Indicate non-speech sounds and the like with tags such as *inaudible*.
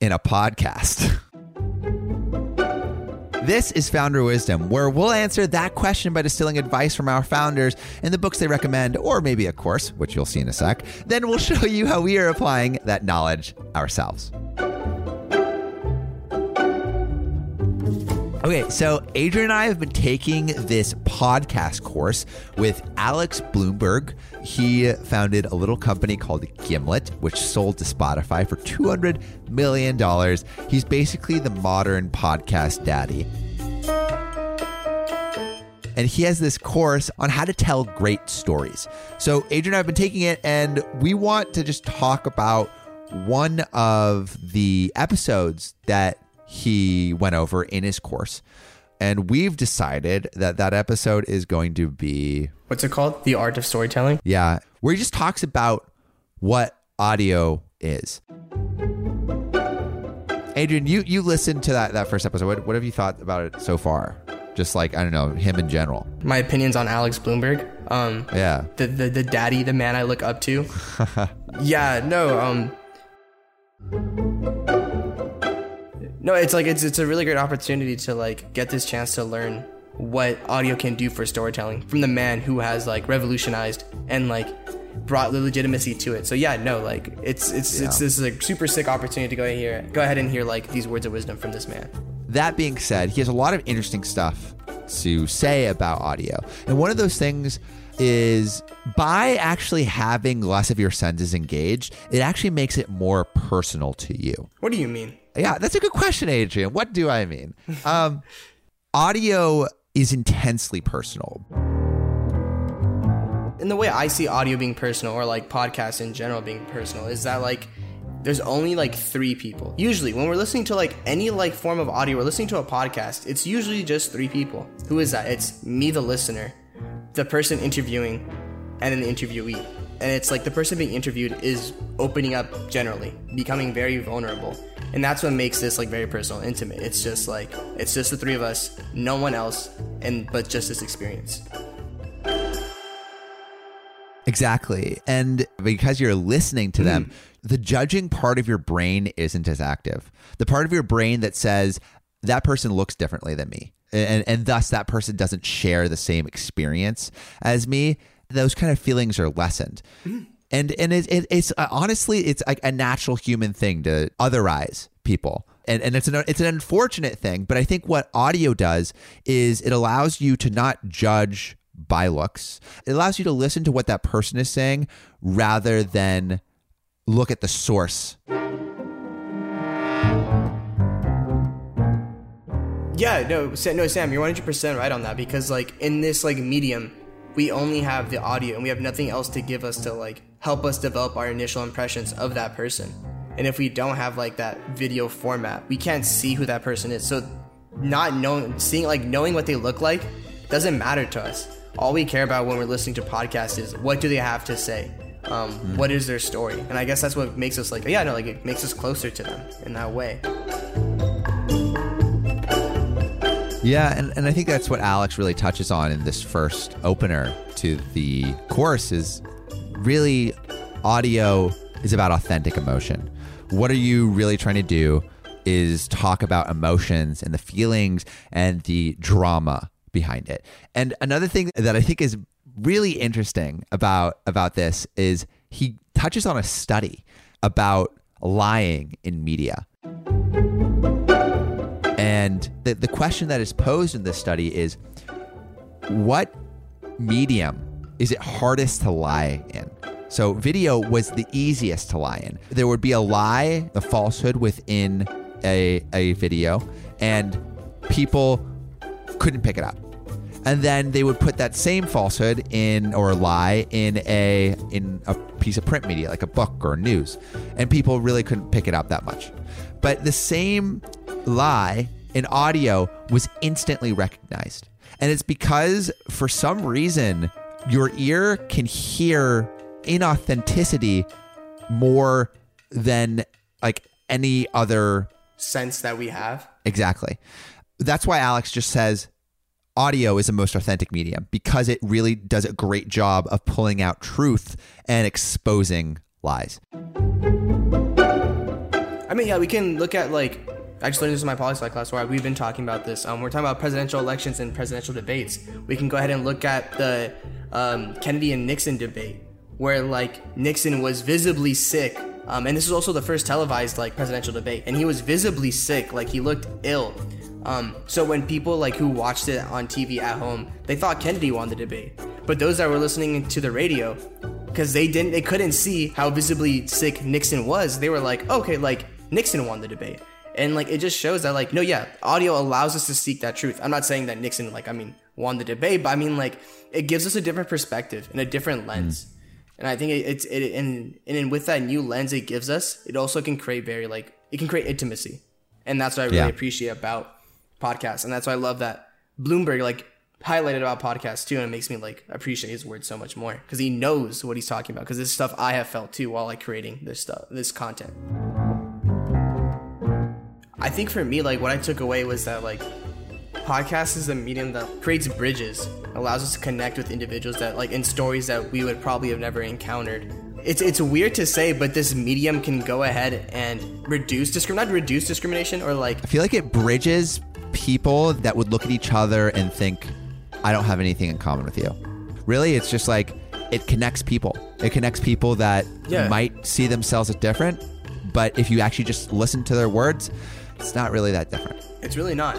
in a podcast? This is Founder Wisdom, where we'll answer that question by distilling advice from our founders in the books they recommend, or maybe a course, which you'll see in a sec. Then we'll *laughs* show you how we are applying that knowledge ourselves. Okay, so Adrian and I have been taking this podcast course with Alex Blumberg. He founded a little company called Gimlet, which sold to Spotify for $200 million. He's basically the modern podcast daddy. And he has this course on how to tell great stories. So, Adrian and I have been taking it, and we want to just talk about one of the episodes that he went over in his course. And we've decided that that episode is going to be What's it called? The Art of Storytelling? yeah, where he just talks about what audio is. Adrian, you you listened to that that first episode. What, what have you thought about it so far? Just like I don't know him in general. My opinions on Alex Blumberg. Um, Yeah. the, the the daddy, the man I look up to. *laughs* yeah, no, um No, it's like it's it's a really great opportunity to like get this chance to learn what audio can do for storytelling from the man who has like revolutionized and like brought the legitimacy to it. So yeah, no, like it's it's it's this is a super sick opportunity to go ahead here go ahead and hear like these words of wisdom from this man. That being said, he has a lot of interesting stuff to say about audio. And one of those things is by actually having less of your senses engaged, it actually makes it more personal to you. What do you mean? Yeah, that's a good question, Adrian. What do I mean? Um, *laughs* audio is intensely personal. in the way I see audio being personal or like podcasts in general being personal is that like there's only like three people. Usually when we're listening to like any like form of audio, we're listening to a podcast, it's usually just three people. Who is that? It's me the listener, the person interviewing, and then the interviewee. And it's like the person being interviewed is opening up generally, becoming very vulnerable. And that's what makes this like very personal, intimate. It's just like it's just the three of us, no one else, and but just this experience. Exactly. And because you're listening to them, hmm. the judging part of your brain isn't as active. The part of your brain that says that person looks differently than me. And, and thus that person doesn't share the same experience as me. Those kind of feelings are lessened. And and it, it, it's uh, honestly it's like a natural human thing to otherize people. And, and it's an it's an unfortunate thing, but I think what audio does is it allows you to not judge by looks. It allows you to listen to what that person is saying rather than look at the source. Yeah, no, Sa- no, Sam, you're 100% right on that because like in this like medium, we only have the audio and we have nothing else to give us to like help us develop our initial impressions of that person. And if we don't have like that video format, we can't see who that person is. So not knowing seeing like knowing what they look like doesn't matter to us. All we care about when we're listening to podcasts is what do they have to say? Um, what is their story? And I guess that's what makes us like yeah, no, like it makes us closer to them in that way. Yeah, and, and I think that's what Alex really touches on in this first opener to the course is really audio is about authentic emotion. What are you really trying to do is talk about emotions and the feelings and the drama behind it. And another thing that I think is really interesting about about this is he touches on a study about lying in media. And the, the question that is posed in this study is what medium is it hardest to lie in? So, video was the easiest to lie in. There would be a lie, a falsehood within a, a video, and people couldn't pick it up. and then they would put that same falsehood in or lie in a in a piece of print media like a book or news and people really couldn't pick it up that much but the same lie in audio was instantly recognized and it's because for some reason your ear can hear inauthenticity more than like any other sense that we have. Exactly. That's why Alex just says audio is the most authentic medium because it really does a great job of pulling out truth and exposing lies. I mean, yeah, we can look at like I just learned this in my poli sci class where we've been talking about this. Um, we're talking about presidential elections and presidential debates. We can go ahead and look at the um, Kennedy and Nixon debate, where like Nixon was visibly sick, um, and this was also the first televised like presidential debate, and he was visibly sick, like he looked ill. Um, so when people like who watched it on TV at home, they thought Kennedy won the debate, but those that were listening to the radio, because they didn't, they couldn't see how visibly sick Nixon was, they were like, okay, like Nixon won the debate. And like it just shows that like no yeah, audio allows us to seek that truth. I'm not saying that Nixon like I mean won the debate, but I mean like it gives us a different perspective and a different lens. Mm. And I think it, it's it and and with that new lens it gives us, it also can create very like it can create intimacy. And that's what I really yeah. appreciate about podcasts. And that's why I love that Blumberg like highlighted about podcasts too, and it makes me like appreciate his words so much more because he knows what he's talking about. Because this stuff I have felt too while like creating this stuff, this content. I think for me, like what I took away was that like podcast is a medium that creates bridges, allows us to connect with individuals that like in stories that we would probably have never encountered. It's it's weird to say, but this medium can go ahead and reduce discrimination, not reduce discrimination, or like I feel like it bridges people that would look at each other and think, I don't have anything in common with you. Really, it's just like it connects people. It connects people that yeah. might see themselves as different, but if you actually just listen to their words, it's not really that different. It's really not.